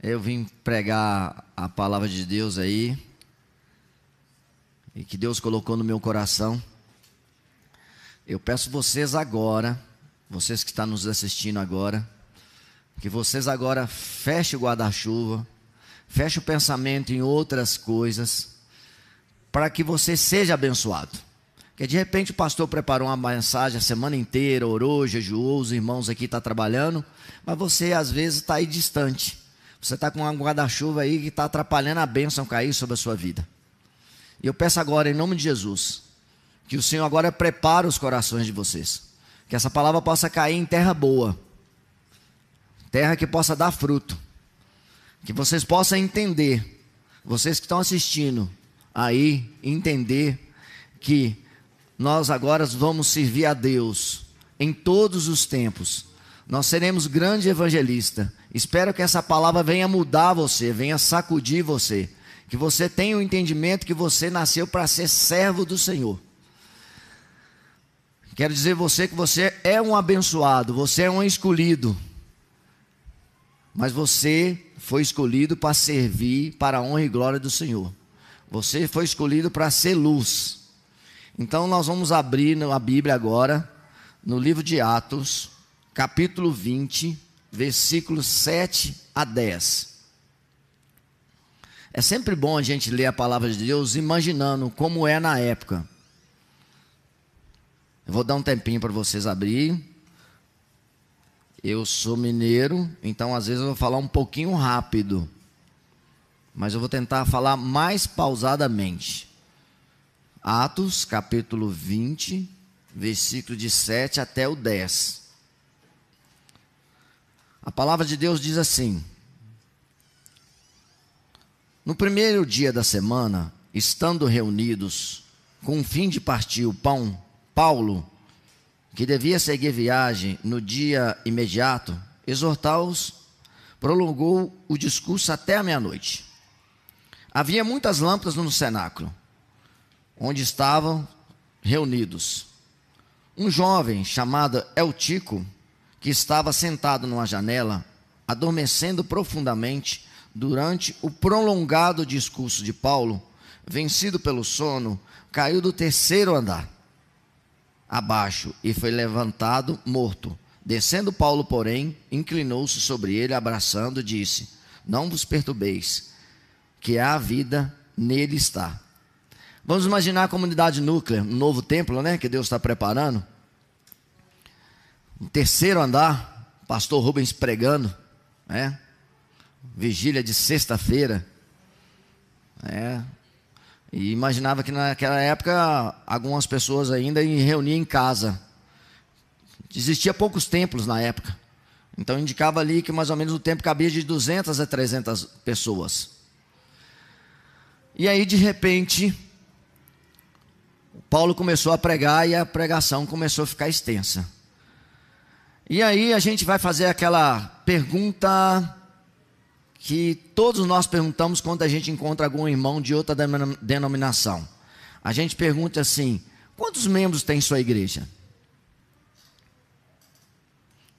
Eu vim pregar a palavra de Deus aí, e que Deus colocou no meu coração. Eu peço vocês agora, vocês que estão nos assistindo agora, que vocês agora fechem o guarda-chuva, fechem o pensamento em outras coisas, para que você seja abençoado. Que de repente o pastor preparou uma mensagem a semana inteira, orou, jejuou, os irmãos aqui estão trabalhando, mas você às vezes está aí distante. Você está com um guarda-chuva aí que está atrapalhando a bênção cair sobre a sua vida. E eu peço agora, em nome de Jesus, que o Senhor agora prepare os corações de vocês. Que essa palavra possa cair em terra boa, terra que possa dar fruto. Que vocês possam entender, vocês que estão assistindo aí, entender que nós agora vamos servir a Deus em todos os tempos. Nós seremos grande evangelista Espero que essa palavra venha mudar você, venha sacudir você. Que você tenha o um entendimento que você nasceu para ser servo do Senhor. Quero dizer você que você é um abençoado, você é um escolhido. Mas você foi escolhido para servir para a honra e glória do Senhor. Você foi escolhido para ser luz. Então nós vamos abrir a Bíblia agora, no livro de Atos, capítulo 20 versículos 7 a 10. É sempre bom a gente ler a palavra de Deus imaginando como é na época. Eu vou dar um tempinho para vocês abrir. Eu sou mineiro, então às vezes eu vou falar um pouquinho rápido. Mas eu vou tentar falar mais pausadamente. Atos, capítulo 20, versículo de 7 até o 10. A palavra de Deus diz assim: No primeiro dia da semana, estando reunidos, com o fim de partir o pão, Paulo, que devia seguir viagem no dia imediato, exortá-os, prolongou o discurso até a meia-noite. Havia muitas lâmpadas no cenáculo, onde estavam reunidos. Um jovem chamado Eltico, que estava sentado numa janela, adormecendo profundamente durante o prolongado discurso de Paulo, vencido pelo sono, caiu do terceiro andar abaixo e foi levantado morto. Descendo Paulo, porém, inclinou-se sobre ele, abraçando, disse: Não vos perturbeis, que a vida nele está. Vamos imaginar a comunidade núclea, um novo templo, né, que Deus está preparando no terceiro andar, pastor Rubens pregando, né? Vigília de sexta-feira. É. E imaginava que naquela época algumas pessoas ainda reuniam em casa. Existia poucos templos na época. Então indicava ali que mais ou menos o tempo cabia de 200 a 300 pessoas. E aí de repente Paulo começou a pregar e a pregação começou a ficar extensa. E aí a gente vai fazer aquela pergunta que todos nós perguntamos quando a gente encontra algum irmão de outra denominação. A gente pergunta assim: quantos membros tem sua igreja?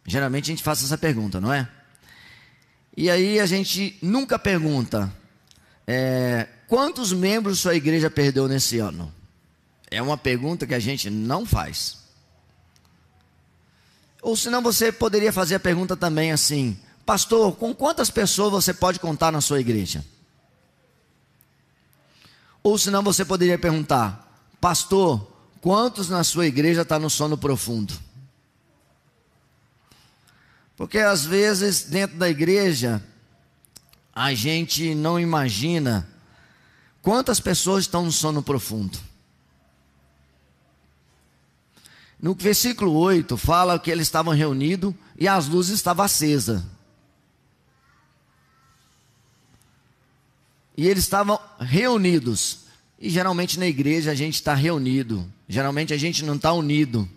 Geralmente a gente faz essa pergunta, não é? E aí a gente nunca pergunta: é, quantos membros sua igreja perdeu nesse ano? É uma pergunta que a gente não faz. Ou senão você poderia fazer a pergunta também assim: Pastor, com quantas pessoas você pode contar na sua igreja? Ou senão você poderia perguntar: Pastor, quantos na sua igreja está no sono profundo? Porque às vezes dentro da igreja a gente não imagina quantas pessoas estão no sono profundo. No versículo 8 fala que eles estavam reunidos e as luzes estavam acesas. E eles estavam reunidos. E geralmente na igreja a gente está reunido. Geralmente a gente não está unido.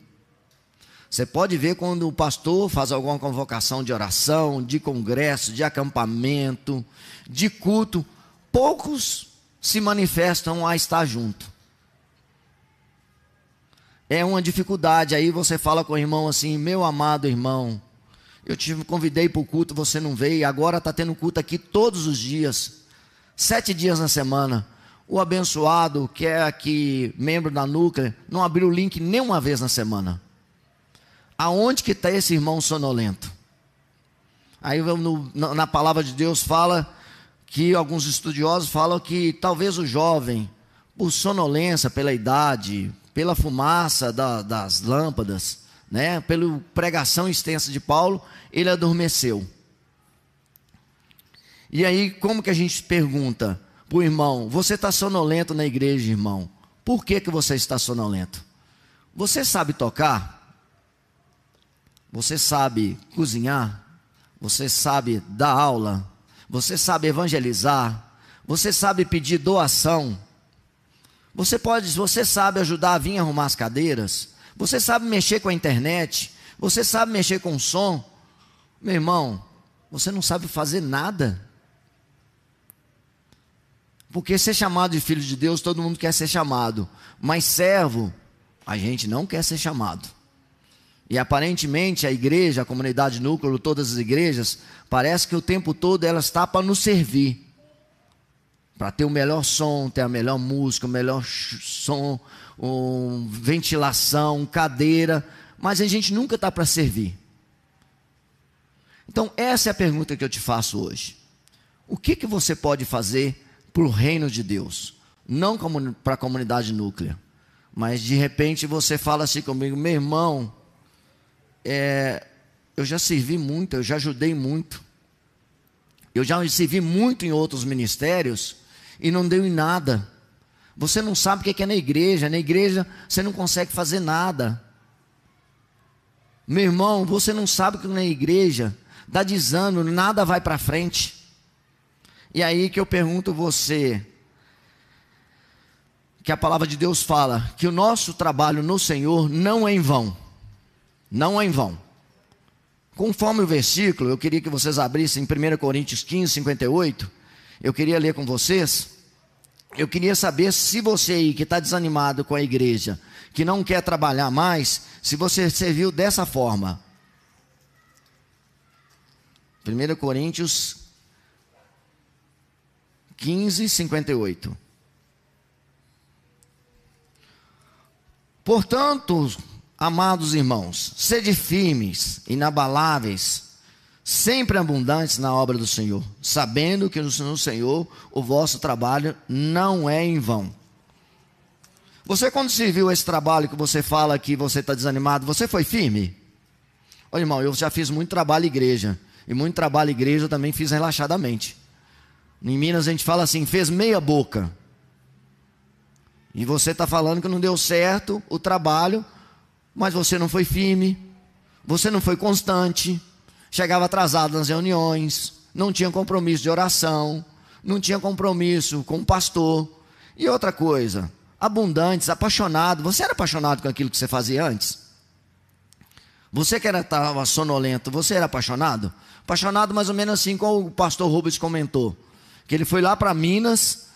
Você pode ver quando o pastor faz alguma convocação de oração, de congresso, de acampamento, de culto, poucos se manifestam a estar junto é uma dificuldade. Aí você fala com o irmão assim: meu amado irmão, Eu te convidei para o culto, você não veio, agora está tendo culto aqui todos os dias, sete dias na semana. O abençoado, que é aqui membro da Núclea, não abriu o link nem uma vez na semana. Aonde que está esse irmão sonolento? Aí no, na palavra de Deus fala que alguns estudiosos falam que talvez o jovem, por sonolência, pela idade, pela fumaça da, das lâmpadas, né, pela pregação extensa de Paulo, ele adormeceu. E aí, como que a gente pergunta para o irmão: Você está sonolento na igreja, irmão? Por que, que você está sonolento? Você sabe tocar? Você sabe cozinhar? Você sabe dar aula? Você sabe evangelizar? Você sabe pedir doação? Você pode, você sabe ajudar a vir arrumar as cadeiras? Você sabe mexer com a internet? Você sabe mexer com o som? Meu irmão, você não sabe fazer nada. Porque ser chamado de filho de Deus, todo mundo quer ser chamado. Mas servo, a gente não quer ser chamado. E aparentemente a igreja, a comunidade núcleo, todas as igrejas, parece que o tempo todo ela está para nos servir. Para ter o melhor som, ter a melhor música, o melhor som, um, ventilação, cadeira. Mas a gente nunca está para servir. Então, essa é a pergunta que eu te faço hoje. O que, que você pode fazer para o reino de Deus? Não para a comunidade núclea. Mas de repente você fala assim comigo, meu irmão, é, eu já servi muito, eu já ajudei muito. Eu já servi muito em outros ministérios e não deu em nada. Você não sabe o que é na igreja. Na igreja você não consegue fazer nada. Meu irmão, você não sabe que na igreja dá desânimo, nada vai para frente. E aí que eu pergunto você, que a palavra de Deus fala que o nosso trabalho no Senhor não é em vão não é em vão. Conforme o versículo, eu queria que vocês abrissem em 1 Coríntios 15, 58. Eu queria ler com vocês. Eu queria saber se você aí que está desanimado com a igreja, que não quer trabalhar mais, se você serviu dessa forma. 1 Coríntios 15, 58. Portanto, Amados irmãos, sede firmes, inabaláveis, sempre abundantes na obra do Senhor, sabendo que no Senhor o vosso trabalho não é em vão. Você, quando se viu esse trabalho que você fala que você está desanimado, você foi firme? Olha, irmão, eu já fiz muito trabalho igreja, e muito trabalho igreja eu também fiz relaxadamente. Em Minas a gente fala assim, fez meia boca. E você está falando que não deu certo o trabalho, mas você não foi firme, você não foi constante, chegava atrasado nas reuniões, não tinha compromisso de oração, não tinha compromisso com o pastor. E outra coisa, abundantes, apaixonado. Você era apaixonado com aquilo que você fazia antes? Você que estava sonolento, você era apaixonado? Apaixonado mais ou menos assim como o pastor Rubens comentou. Que ele foi lá para Minas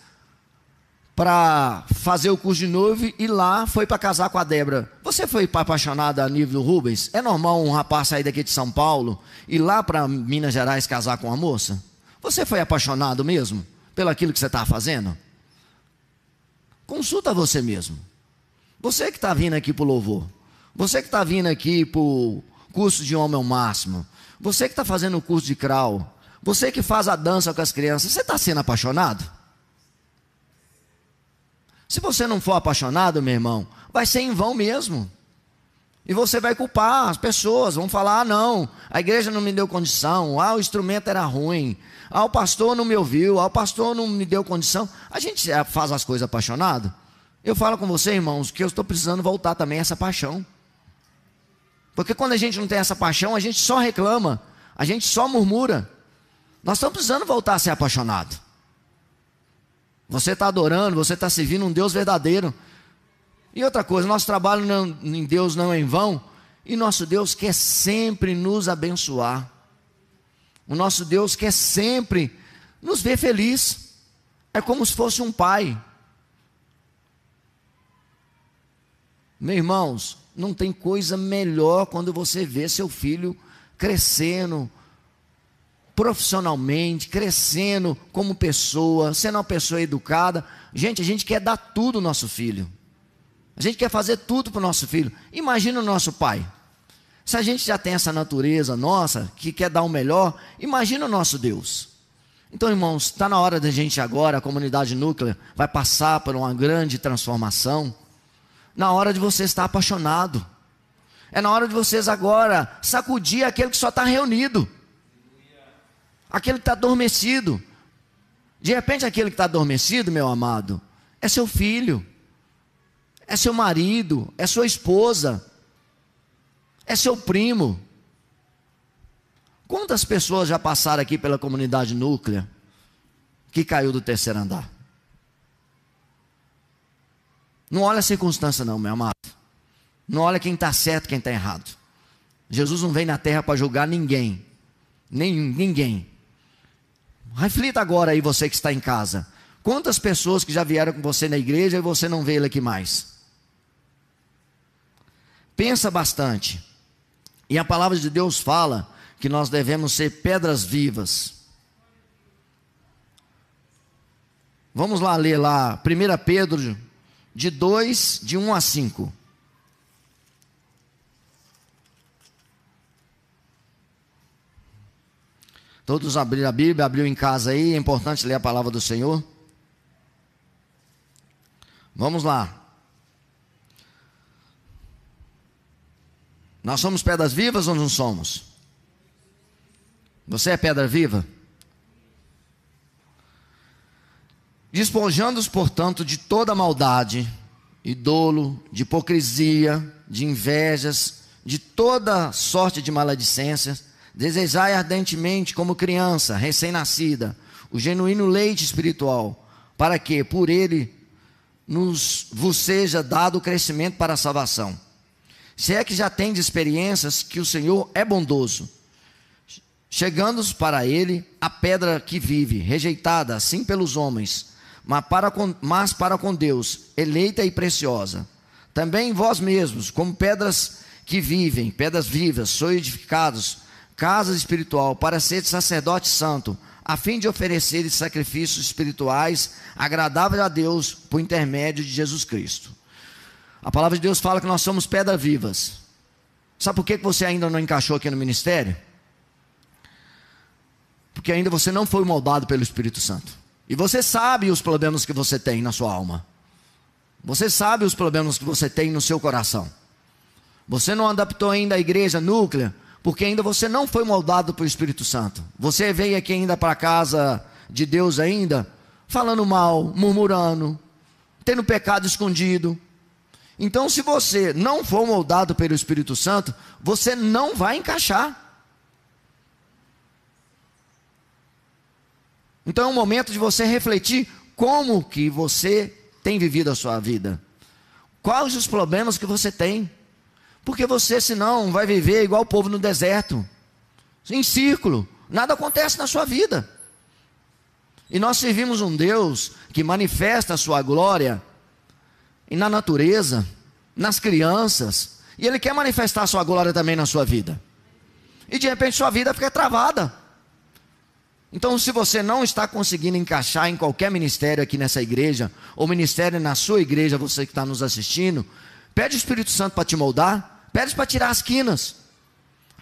para fazer o curso de noivo e lá foi para casar com a Débora. Você foi apaixonada a nível Rubens? É normal um rapaz sair daqui de São Paulo e lá para Minas Gerais casar com uma moça? Você foi apaixonado mesmo pelo aquilo que você estava fazendo? Consulta você mesmo. Você que está vindo aqui para o louvor. Você que está vindo aqui para o curso de homem ao máximo. Você que está fazendo o curso de crawl. Você que faz a dança com as crianças. Você está sendo apaixonado? Se você não for apaixonado, meu irmão, vai ser em vão mesmo. E você vai culpar as pessoas, vão falar: ah, não, a igreja não me deu condição, ah, o instrumento era ruim, ah, o pastor não me ouviu, ah, o pastor não me deu condição. A gente faz as coisas apaixonado. Eu falo com você, irmãos, que eu estou precisando voltar também a essa paixão. Porque quando a gente não tem essa paixão, a gente só reclama, a gente só murmura. Nós estamos precisando voltar a ser apaixonado. Você está adorando, você está servindo um Deus verdadeiro. E outra coisa, nosso trabalho não, em Deus não é em vão. E nosso Deus quer sempre nos abençoar. O nosso Deus quer sempre nos ver feliz. É como se fosse um pai. Meus irmãos, não tem coisa melhor quando você vê seu filho crescendo profissionalmente, crescendo como pessoa, sendo uma pessoa educada. Gente, a gente quer dar tudo ao nosso filho. A gente quer fazer tudo para o nosso filho. Imagina o nosso pai. Se a gente já tem essa natureza nossa, que quer dar o melhor, imagina o nosso Deus. Então, irmãos, está na hora da gente agora, a comunidade núclea vai passar por uma grande transformação. Na hora de você estar apaixonado. É na hora de vocês agora sacudir aquele que só está reunido. Aquele que está adormecido. De repente, aquele que está adormecido, meu amado, é seu filho, é seu marido, é sua esposa, é seu primo. Quantas pessoas já passaram aqui pela comunidade núclea que caiu do terceiro andar? Não olha a circunstância, não, meu amado. Não olha quem está certo quem está errado. Jesus não vem na terra para julgar ninguém. Nenhum, ninguém. Reflita agora aí, você que está em casa. Quantas pessoas que já vieram com você na igreja e você não vê ele aqui mais? Pensa bastante. E a palavra de Deus fala que nós devemos ser pedras vivas. Vamos lá ler lá, 1 Pedro, de 2, de 1 a 5. Todos abriram a Bíblia, abriu em casa aí, é importante ler a palavra do Senhor. Vamos lá. Nós somos pedras vivas ou não somos? Você é pedra viva? Despojando-os, portanto, de toda maldade, e dolo, de hipocrisia, de invejas, de toda sorte de maledicências, Desejai ardentemente, como criança recém-nascida, o genuíno leite espiritual, para que por ele nos, vos seja dado o crescimento para a salvação. Se é que já tendes experiências que o Senhor é bondoso, chegando para ele a pedra que vive, rejeitada assim pelos homens, mas para com, mas para com Deus, eleita e preciosa. Também vós mesmos, como pedras que vivem, pedras vivas, sois edificados casa espiritual, para ser sacerdote santo, a fim de oferecer sacrifícios espirituais agradáveis a Deus por intermédio de Jesus Cristo. A palavra de Deus fala que nós somos pedras vivas. Sabe por que você ainda não encaixou aqui no ministério? Porque ainda você não foi moldado pelo Espírito Santo. E você sabe os problemas que você tem na sua alma. Você sabe os problemas que você tem no seu coração. Você não adaptou ainda a igreja núclea porque ainda você não foi moldado pelo Espírito Santo. Você veio aqui ainda para a casa de Deus ainda, falando mal, murmurando, tendo pecado escondido. Então, se você não for moldado pelo Espírito Santo, você não vai encaixar. Então é um momento de você refletir como que você tem vivido a sua vida. Quais os problemas que você tem? Porque você, senão, vai viver igual o povo no deserto em círculo. Nada acontece na sua vida. E nós servimos um Deus que manifesta a sua glória na natureza, nas crianças, e Ele quer manifestar a sua glória também na sua vida. E de repente sua vida fica travada. Então, se você não está conseguindo encaixar em qualquer ministério aqui nessa igreja, ou ministério na sua igreja, você que está nos assistindo, pede o Espírito Santo para te moldar, Pede para tirar as quinas.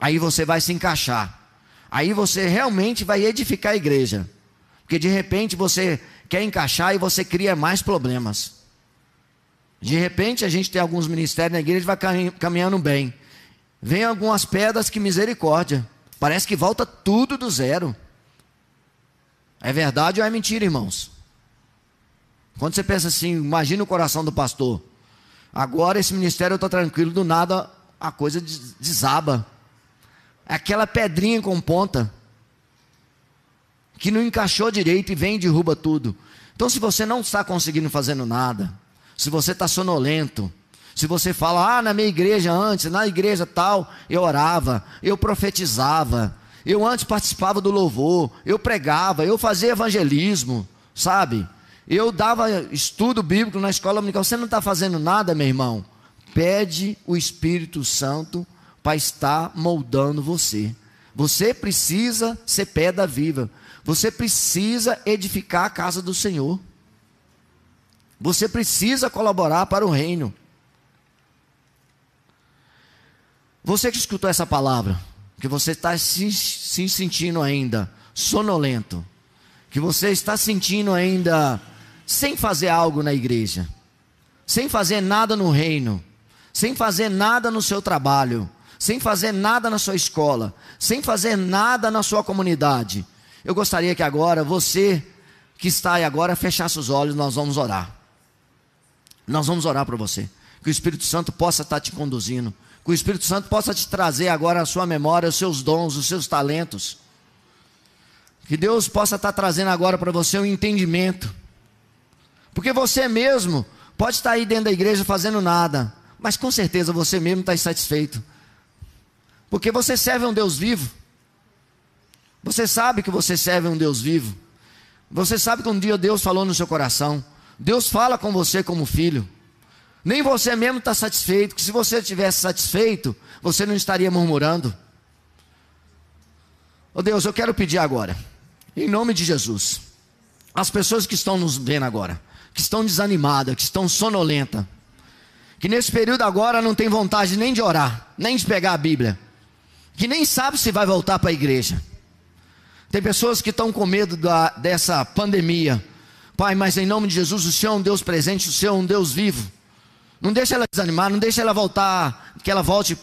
Aí você vai se encaixar. Aí você realmente vai edificar a igreja. Porque de repente você quer encaixar e você cria mais problemas. De repente a gente tem alguns ministérios na igreja vai caminhando bem. Vem algumas pedras que misericórdia. Parece que volta tudo do zero. É verdade ou é mentira, irmãos? Quando você pensa assim, imagina o coração do pastor. Agora esse ministério eu estou tranquilo, do nada a coisa desaba. É aquela pedrinha com ponta que não encaixou direito e vem e derruba tudo. Então, se você não está conseguindo fazendo nada, se você está sonolento, se você fala, ah, na minha igreja antes, na igreja tal, eu orava, eu profetizava, eu antes participava do louvor, eu pregava, eu fazia evangelismo, sabe? Eu dava estudo bíblico na escola dominical. Você não está fazendo nada, meu irmão? Pede o Espírito Santo para estar moldando você. Você precisa ser pedra viva. Você precisa edificar a casa do Senhor. Você precisa colaborar para o reino. Você que escutou essa palavra, que você está se, se sentindo ainda sonolento, que você está sentindo ainda sem fazer algo na igreja, sem fazer nada no reino, sem fazer nada no seu trabalho, sem fazer nada na sua escola, sem fazer nada na sua comunidade. Eu gostaria que agora você que está aí agora fechasse os olhos, nós vamos orar. Nós vamos orar para você. Que o Espírito Santo possa estar te conduzindo. Que o Espírito Santo possa te trazer agora a sua memória, os seus dons, os seus talentos. Que Deus possa estar trazendo agora para você um entendimento. Porque você mesmo pode estar aí dentro da igreja fazendo nada, mas com certeza você mesmo está insatisfeito. Porque você serve a um Deus vivo. Você sabe que você serve a um Deus vivo. Você sabe que um dia Deus falou no seu coração. Deus fala com você como filho. Nem você mesmo está satisfeito, que se você estivesse satisfeito, você não estaria murmurando. Oh Deus, eu quero pedir agora, em nome de Jesus, as pessoas que estão nos vendo agora, que estão desanimadas, que estão sonolentas, que nesse período agora não tem vontade nem de orar, nem de pegar a Bíblia, que nem sabe se vai voltar para a igreja. Tem pessoas que estão com medo da, dessa pandemia. Pai, mas em nome de Jesus, o Senhor é um Deus presente, o Senhor é um Deus vivo. Não deixa ela desanimar, não deixa ela voltar, que ela volte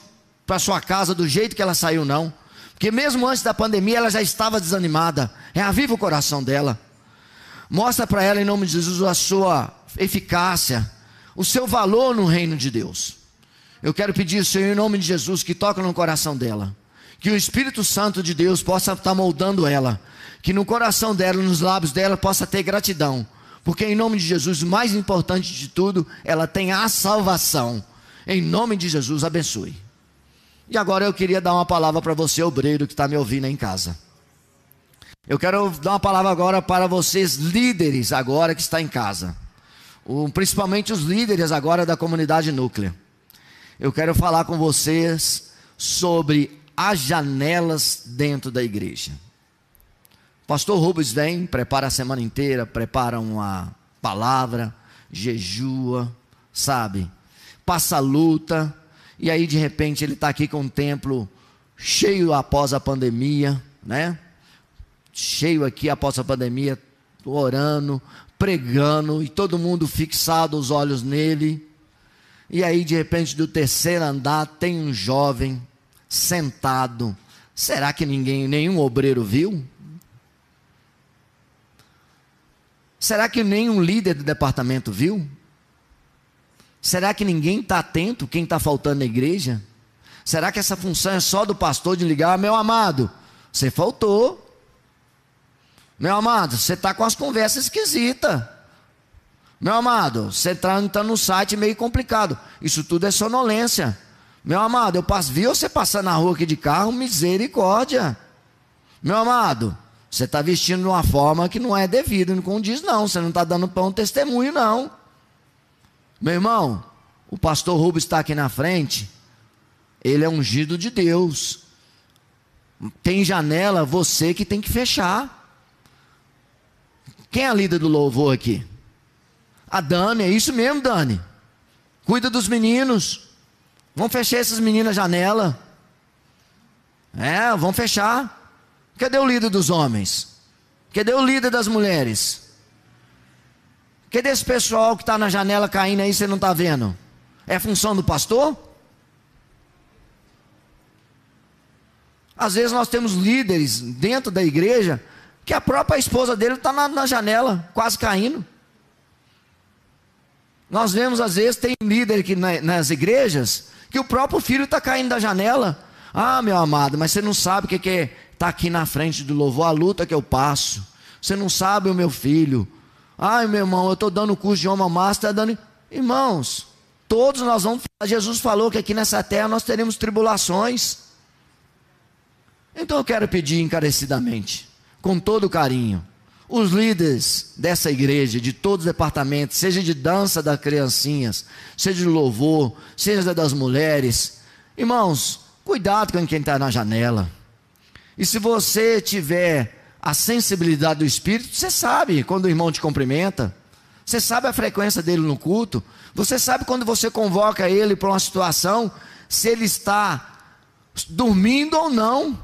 para sua casa do jeito que ela saiu, não. Porque mesmo antes da pandemia ela já estava desanimada. Reaviva o coração dela. Mostra para ela em nome de Jesus a sua eficácia, o seu valor no reino de Deus. Eu quero pedir, Senhor, em nome de Jesus, que toque no coração dela. Que o Espírito Santo de Deus possa estar moldando ela. Que no coração dela, nos lábios dela, possa ter gratidão porque em nome de Jesus, mais importante de tudo, ela tem a salvação. Em nome de Jesus, abençoe. E agora eu queria dar uma palavra para você, obreiro, que está me ouvindo em casa. Eu quero dar uma palavra agora para vocês, líderes, agora que está em casa. O, principalmente os líderes agora da comunidade núclea. Eu quero falar com vocês sobre as janelas dentro da igreja. Pastor Rubens vem, prepara a semana inteira, prepara uma palavra, jejua, sabe? Passa luta, e aí de repente ele está aqui com um templo cheio após a pandemia, né? Cheio aqui após a pandemia, orando, pregando, e todo mundo fixado os olhos nele. E aí de repente do terceiro andar tem um jovem sentado. Será que ninguém, nenhum obreiro viu? Será que nenhum líder do departamento viu? Será que ninguém está atento quem está faltando na igreja? Será que essa função é só do pastor de ligar, meu amado? Você faltou. Meu amado, você está com as conversas esquisitas. Meu amado, você está tá no site meio complicado. Isso tudo é sonolência. Meu amado, eu passo, vi você passar na rua aqui de carro, misericórdia. Meu amado, você está vestindo de uma forma que não é devida, não condiz, não. Você não está dando pão testemunho, não. Meu irmão, o pastor Rubens está aqui na frente. Ele é ungido de Deus. Tem janela, você que tem que fechar. Quem é a líder do louvor aqui? A Dani, é isso mesmo, Dani. Cuida dos meninos. Vamos fechar essas meninas a janela. É, vamos fechar. Cadê o líder dos homens? Cadê o líder das mulheres? Cadê esse pessoal que está na janela caindo aí, você não está vendo? É função do pastor? Às vezes nós temos líderes dentro da igreja que a própria esposa dele está na, na, janela, quase caindo. Nós vemos, às vezes, tem líder aqui na, nas igrejas que o próprio filho está caindo da janela. Ah, meu amado, mas você não sabe o que, é está aqui na frente do louvor, a luta que eu passo. Você não sabe o meu filho. Ai, meu irmão, eu estou dando curso de homem master, está dando. Irmãos, todos nós vamos. Jesus falou que aqui nessa terra nós teremos tribulações. Então eu quero pedir encarecidamente, com todo carinho, os líderes dessa igreja, de todos os departamentos, seja de dança das criancinhas, seja de louvor, seja das mulheres, irmãos, cuidado com quem está na janela. E se você tiver a sensibilidade do Espírito, você sabe quando o irmão te cumprimenta, você sabe a frequência dele no culto, você sabe quando você convoca ele para uma situação, se ele está dormindo ou não.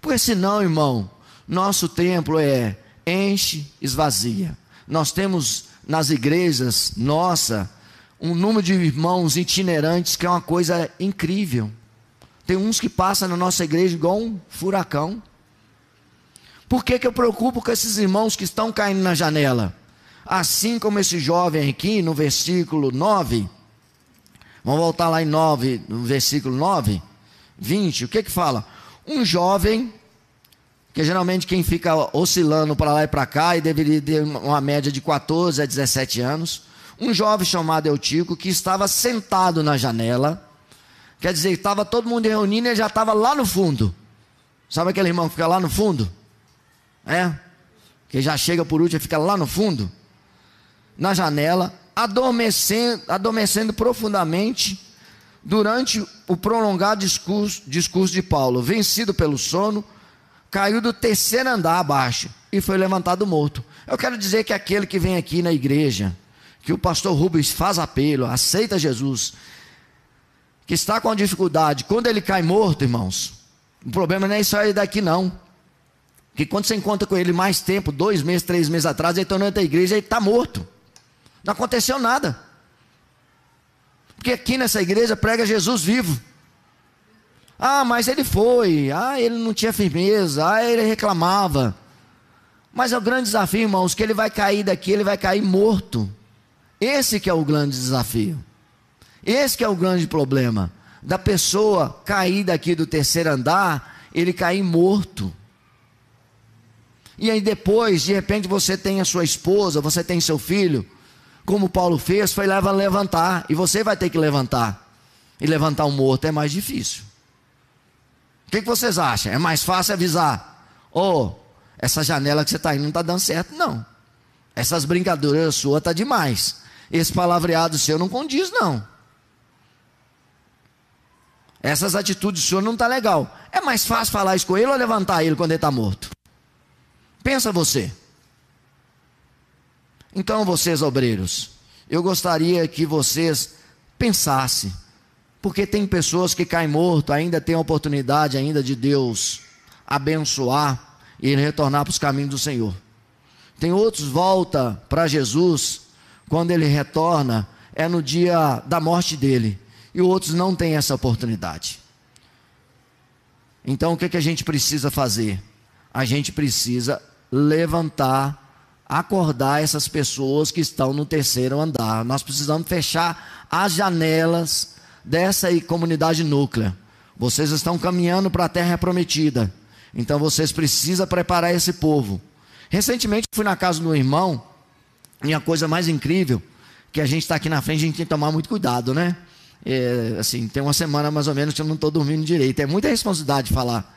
Porque senão, irmão, nosso templo é enche, esvazia. Nós temos nas igrejas, nossa, um número de irmãos itinerantes que é uma coisa incrível. Tem uns que passam na nossa igreja igual um furacão. Por que, que eu preocupo com esses irmãos que estão caindo na janela? Assim como esse jovem aqui, no versículo 9, vamos voltar lá em 9, no versículo 9, 20, o que que fala? Um jovem que geralmente quem fica oscilando para lá e para cá, e deveria ter uma média de 14 a 17 anos, um jovem chamado Eutico, que estava sentado na janela, quer dizer, estava todo mundo reunindo e ele já estava lá no fundo. Sabe aquele irmão que fica lá no fundo? É? Que já chega por último e fica lá no fundo, na janela, adormecendo, adormecendo profundamente durante o prolongado discurso, discurso de Paulo, vencido pelo sono caiu do terceiro andar abaixo e foi levantado morto. Eu quero dizer que aquele que vem aqui na igreja, que o pastor Rubens faz apelo, aceita Jesus, que está com dificuldade, quando ele cai morto, irmãos, o problema não é isso aí daqui não. Que quando você encontra com ele mais tempo, dois meses, três meses atrás, ele está na igreja, ele está morto. Não aconteceu nada. Porque aqui nessa igreja prega Jesus vivo. Ah, mas ele foi. Ah, ele não tinha firmeza. Ah, ele reclamava. Mas é o grande desafio, irmãos, que ele vai cair daqui, ele vai cair morto. Esse que é o grande desafio. Esse que é o grande problema. Da pessoa cair daqui do terceiro andar, ele cair morto. E aí depois, de repente, você tem a sua esposa, você tem seu filho, como Paulo fez, foi leva levantar. E você vai ter que levantar. E levantar um morto é mais difícil. O que, que vocês acham? É mais fácil avisar: Ô, oh, essa janela que você está indo não está dando certo, não. Essas brincadeiras suas tá demais. Esse palavreado seu não condiz, não. Essas atitudes suas não tá legal. É mais fácil falar isso com ele ou levantar ele quando ele está morto? Pensa você. Então, vocês obreiros, eu gostaria que vocês pensassem porque tem pessoas que caem morto, ainda tem a oportunidade ainda de Deus abençoar e retornar para os caminhos do Senhor. Tem outros volta para Jesus quando ele retorna é no dia da morte dele e outros não têm essa oportunidade. Então o que, que a gente precisa fazer? A gente precisa levantar, acordar essas pessoas que estão no terceiro andar. Nós precisamos fechar as janelas dessa comunidade núclea. Vocês estão caminhando para a terra prometida. Então vocês precisam preparar esse povo. Recentemente fui na casa do irmão, e a coisa mais incrível, que a gente está aqui na frente, a gente tem que tomar muito cuidado, né? É, assim, tem uma semana mais ou menos que eu não estou dormindo direito. É muita responsabilidade falar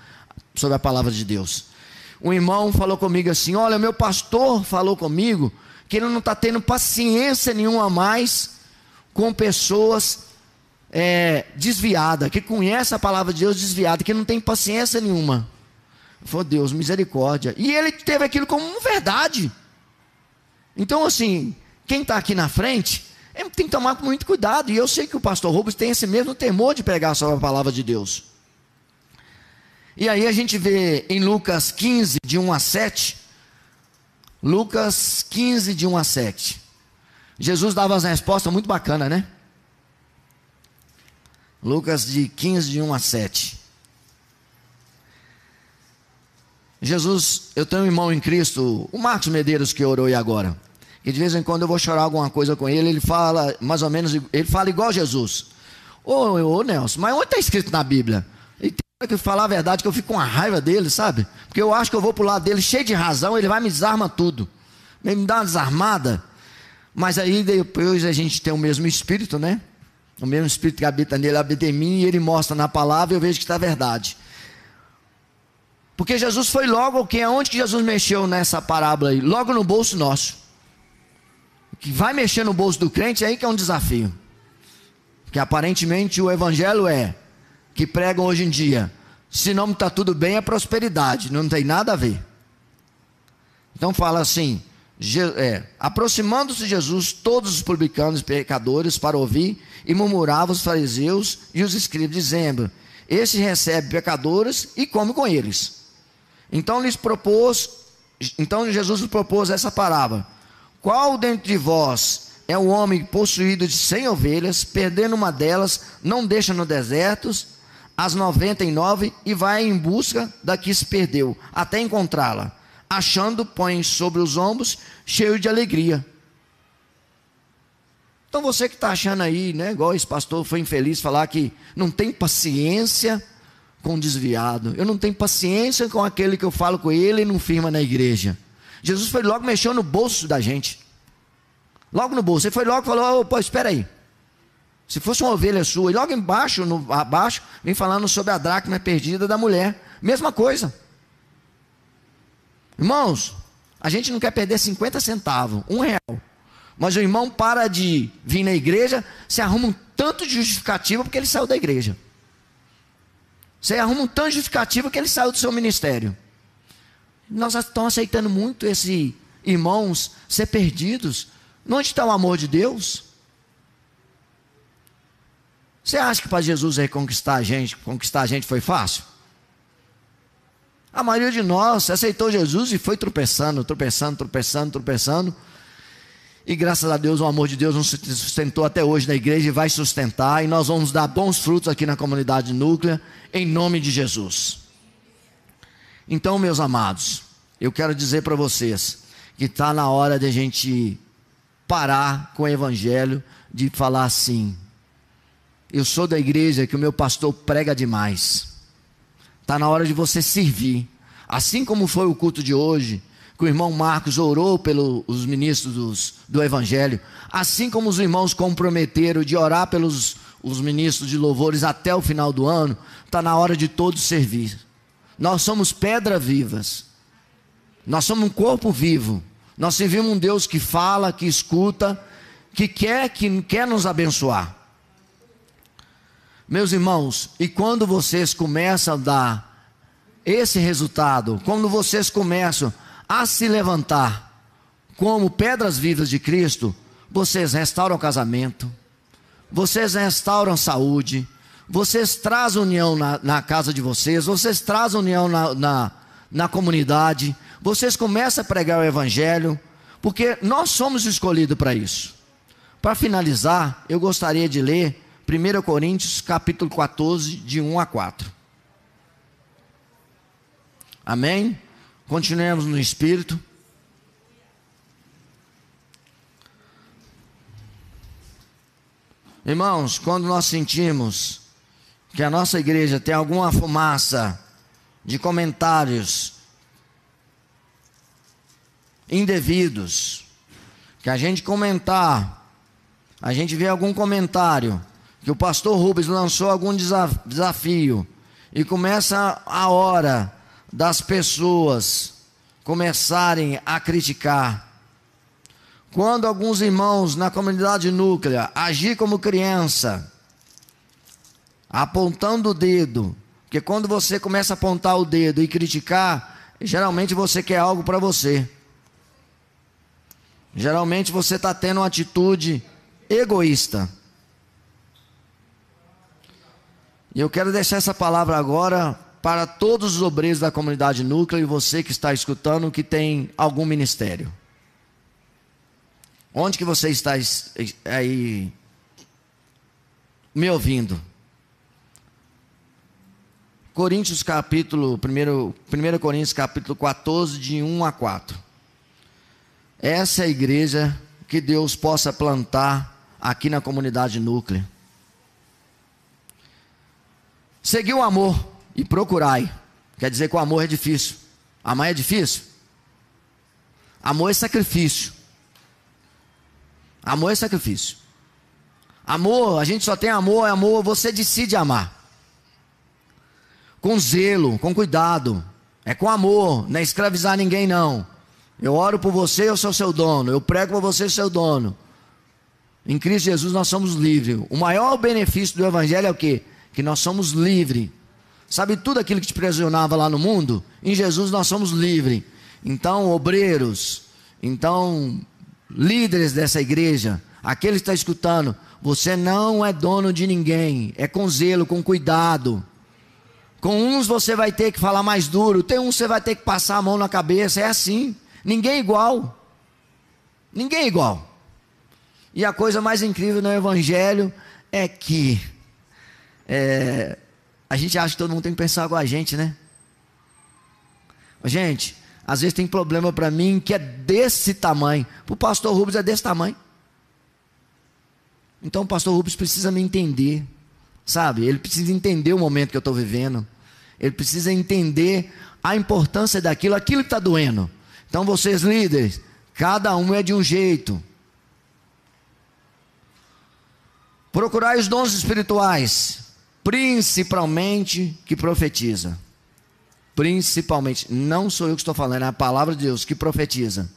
sobre a palavra de Deus. Um irmão falou comigo assim: Olha, meu pastor falou comigo que ele não está tendo paciência nenhuma mais com pessoas é, desviada, que conhece a palavra de Deus desviada, que não tem paciência nenhuma. Foi Deus, misericórdia. E ele teve aquilo como verdade. Então, assim, quem está aqui na frente é, tem que tomar muito cuidado. E eu sei que o pastor Rubens tem esse mesmo temor de pregar sobre a palavra de Deus. E aí a gente vê em Lucas 15, de 1 a 7. Lucas 15, de 1 a 7. Jesus dava as respostas muito bacanas, né? Lucas de 15, de 1 a 7. Jesus, eu tenho um irmão em Cristo, o Marcos Medeiros que orou aí agora. Que de vez em quando eu vou chorar alguma coisa com ele, ele fala mais ou menos, ele fala igual Jesus. Ô, ô Nelson, mas onde está escrito na Bíblia? E tem que falar a verdade que eu fico com a raiva dele, sabe? Porque eu acho que eu vou para o lado dele cheio de razão, ele vai me desarma tudo. Ele me dá uma desarmada. Mas aí depois a gente tem o mesmo espírito, né? O mesmo Espírito que habita nele habita em mim e ele mostra na palavra e eu vejo que está verdade. Porque Jesus foi logo quem aonde que Jesus mexeu nessa parábola aí? Logo no bolso nosso. Que vai mexer no bolso do crente aí que é um desafio. Que aparentemente o evangelho é que pregam hoje em dia Se não está tudo bem, é prosperidade. Não tem nada a ver. Então fala assim: é, aproximando-se de Jesus, todos os publicanos e pecadores para ouvir, e murmuravam os fariseus e os escribas, dizendo: Este recebe pecadores e come com eles. Então lhes propôs, então Jesus lhes propôs essa parábola: Qual dentre de vós é o homem possuído de cem ovelhas, perdendo uma delas, não deixa no deserto as noventa e nove e vai em busca da que se perdeu, até encontrá-la. Achando, põe sobre os ombros, cheio de alegria. Então você que está achando aí, né, igual esse pastor foi infeliz falar que não tem paciência com desviado. Eu não tenho paciência com aquele que eu falo com ele e não firma na igreja. Jesus foi logo mexeu no bolso da gente. Logo no bolso. Ele foi logo e falou: oh, pô, espera aí. Se fosse uma ovelha sua, e logo embaixo, no, abaixo, vem falando sobre a dracma perdida da mulher. Mesma coisa. Irmãos, a gente não quer perder 50 centavos, um real. Mas o irmão para de vir na igreja, se arruma um tanto de justificativa porque ele saiu da igreja. Você arruma um tanto de justificativa que ele saiu do seu ministério. Nós estamos aceitando muito esses irmãos ser perdidos Onde está o amor de Deus? Você acha que para Jesus reconquistar a gente, conquistar a gente foi fácil? A maioria de nós aceitou Jesus e foi tropeçando, tropeçando, tropeçando, tropeçando. E graças a Deus o amor de Deus nos sustentou até hoje na igreja e vai sustentar. E nós vamos dar bons frutos aqui na comunidade núclea, em nome de Jesus. Então, meus amados, eu quero dizer para vocês que está na hora de a gente parar com o evangelho de falar assim: eu sou da igreja que o meu pastor prega demais. Está na hora de você servir. Assim como foi o culto de hoje, que o irmão Marcos orou pelos ministros dos, do Evangelho, assim como os irmãos comprometeram de orar pelos os ministros de louvores até o final do ano, está na hora de todos servir. Nós somos pedras vivas, nós somos um corpo vivo. Nós servimos um Deus que fala, que escuta, que quer, que quer nos abençoar. Meus irmãos, e quando vocês começam a dar esse resultado, quando vocês começam a se levantar como pedras vivas de Cristo, vocês restauram casamento, vocês restauram saúde, vocês trazem união na, na casa de vocês, vocês trazem união na, na, na comunidade, vocês começam a pregar o Evangelho, porque nós somos escolhidos para isso. Para finalizar, eu gostaria de ler 1 Coríntios capítulo 14, de 1 a 4. Amém? Continuemos no Espírito. Irmãos, quando nós sentimos que a nossa igreja tem alguma fumaça de comentários indevidos, que a gente comentar, a gente vê algum comentário, que o pastor Rubens lançou algum desafio, e começa a hora das pessoas começarem a criticar. Quando alguns irmãos na comunidade núclea agir como criança, apontando o dedo, porque quando você começa a apontar o dedo e criticar, geralmente você quer algo para você. Geralmente você está tendo uma atitude egoísta. E eu quero deixar essa palavra agora para todos os obreiros da comunidade núcleo e você que está escutando que tem algum ministério. Onde que você está aí me ouvindo? Coríntios capítulo 1, 1 Coríntios capítulo 14 de 1 a 4. Essa é a igreja que Deus possa plantar aqui na comunidade núclea. Seguir o amor e procurai. Quer dizer que o amor é difícil. Amar é difícil? Amor é sacrifício. Amor é sacrifício. Amor, a gente só tem amor, é amor, você decide amar. Com zelo, com cuidado. É com amor, não é escravizar ninguém não. Eu oro por você, eu sou seu dono. Eu prego por você, seu dono. Em Cristo Jesus nós somos livres. O maior benefício do Evangelho é o quê? Que nós somos livres. Sabe tudo aquilo que te prisionava lá no mundo? Em Jesus nós somos livres. Então, obreiros, então, líderes dessa igreja, aquele que está escutando, você não é dono de ninguém, é com zelo, com cuidado. Com uns você vai ter que falar mais duro, tem uns você vai ter que passar a mão na cabeça, é assim. Ninguém é igual. Ninguém é igual. E a coisa mais incrível no Evangelho é que é, a gente acha que todo mundo tem que pensar igual a gente, né? Gente, às vezes tem problema para mim que é desse tamanho. Para o pastor Rubens é desse tamanho. Então o pastor Rubens precisa me entender, sabe? Ele precisa entender o momento que eu estou vivendo. Ele precisa entender a importância daquilo, aquilo que está doendo. Então vocês líderes, cada um é de um jeito. Procurai os dons espirituais, principalmente que profetiza. Principalmente, não sou eu que estou falando, é a palavra de Deus que profetiza.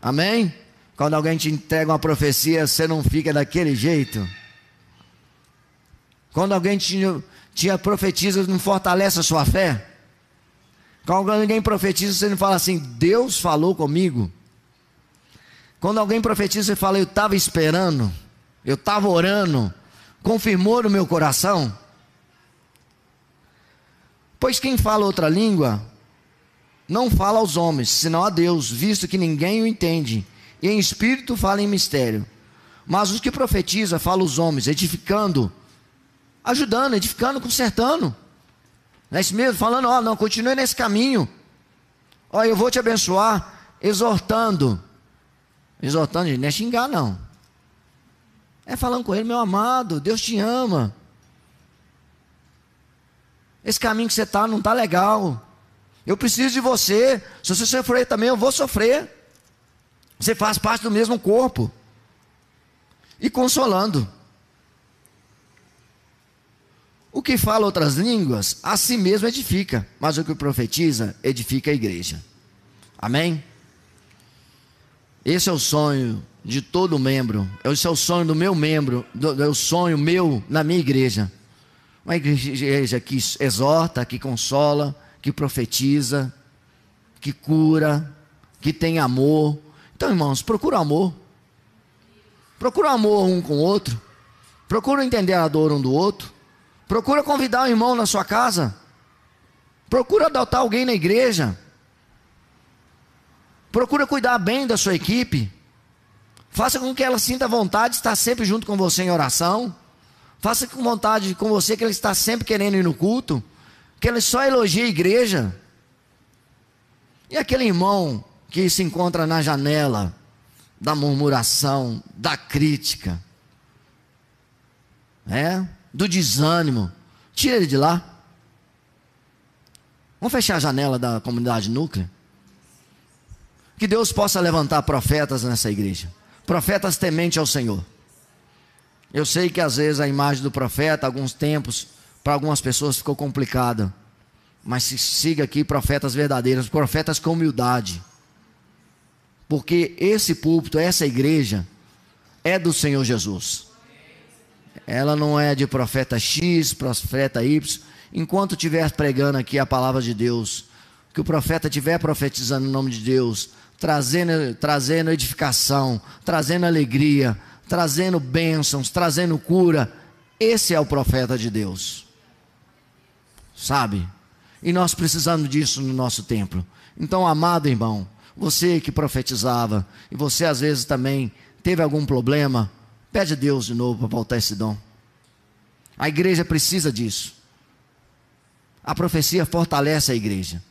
Amém? Quando alguém te entrega uma profecia, você não fica daquele jeito. Quando alguém te, te profetiza, não fortalece a sua fé. Quando alguém profetiza, você não fala assim, Deus falou comigo. Quando alguém profetiza, você fala, eu estava esperando eu estava orando, confirmou no meu coração. Pois quem fala outra língua, não fala aos homens, senão a Deus, visto que ninguém o entende, e em espírito fala em mistério. Mas os que profetizam, falam os homens, edificando, ajudando, edificando, consertando. Não é isso mesmo? Falando, ó, não, continue nesse caminho. Ó, eu vou te abençoar, exortando. Exortando, não é xingar, não. É falando com ele, meu amado, Deus te ama. Esse caminho que você está não está legal. Eu preciso de você. Se você sofrer também, eu vou sofrer. Você faz parte do mesmo corpo. E consolando. O que fala outras línguas, a si mesmo edifica, mas o que profetiza, edifica a igreja. Amém? Esse é o sonho de todo membro. Esse é o sonho do meu membro, do, é o sonho meu na minha igreja. Uma igreja que exorta, que consola, que profetiza, que cura, que tem amor. Então, irmãos, procura amor. Procura amor um com o outro. Procura entender a dor um do outro. Procura convidar um irmão na sua casa. Procura adotar alguém na igreja. Procura cuidar bem da sua equipe. Faça com que ela sinta vontade de estar sempre junto com você em oração. Faça com vontade com você que ela está sempre querendo ir no culto. Que ela só elogie a igreja. E aquele irmão que se encontra na janela da murmuração, da crítica, é, do desânimo, tira ele de lá. Vamos fechar a janela da comunidade núclea? Que Deus possa levantar profetas nessa igreja profetas tementes ao Senhor. Eu sei que às vezes a imagem do profeta, alguns tempos, para algumas pessoas ficou complicada. Mas se siga aqui profetas verdadeiros, profetas com humildade. Porque esse púlpito, essa igreja, é do Senhor Jesus. Ela não é de profeta X, profeta Y. Enquanto estiver pregando aqui a palavra de Deus, que o profeta estiver profetizando em nome de Deus, trazendo, trazendo edificação, trazendo alegria, trazendo bênçãos, trazendo cura. Esse é o profeta de Deus. Sabe? E nós precisamos disso no nosso templo. Então, amado irmão, você que profetizava, e você às vezes também teve algum problema, pede a Deus de novo para voltar esse dom. A igreja precisa disso. A profecia fortalece a igreja.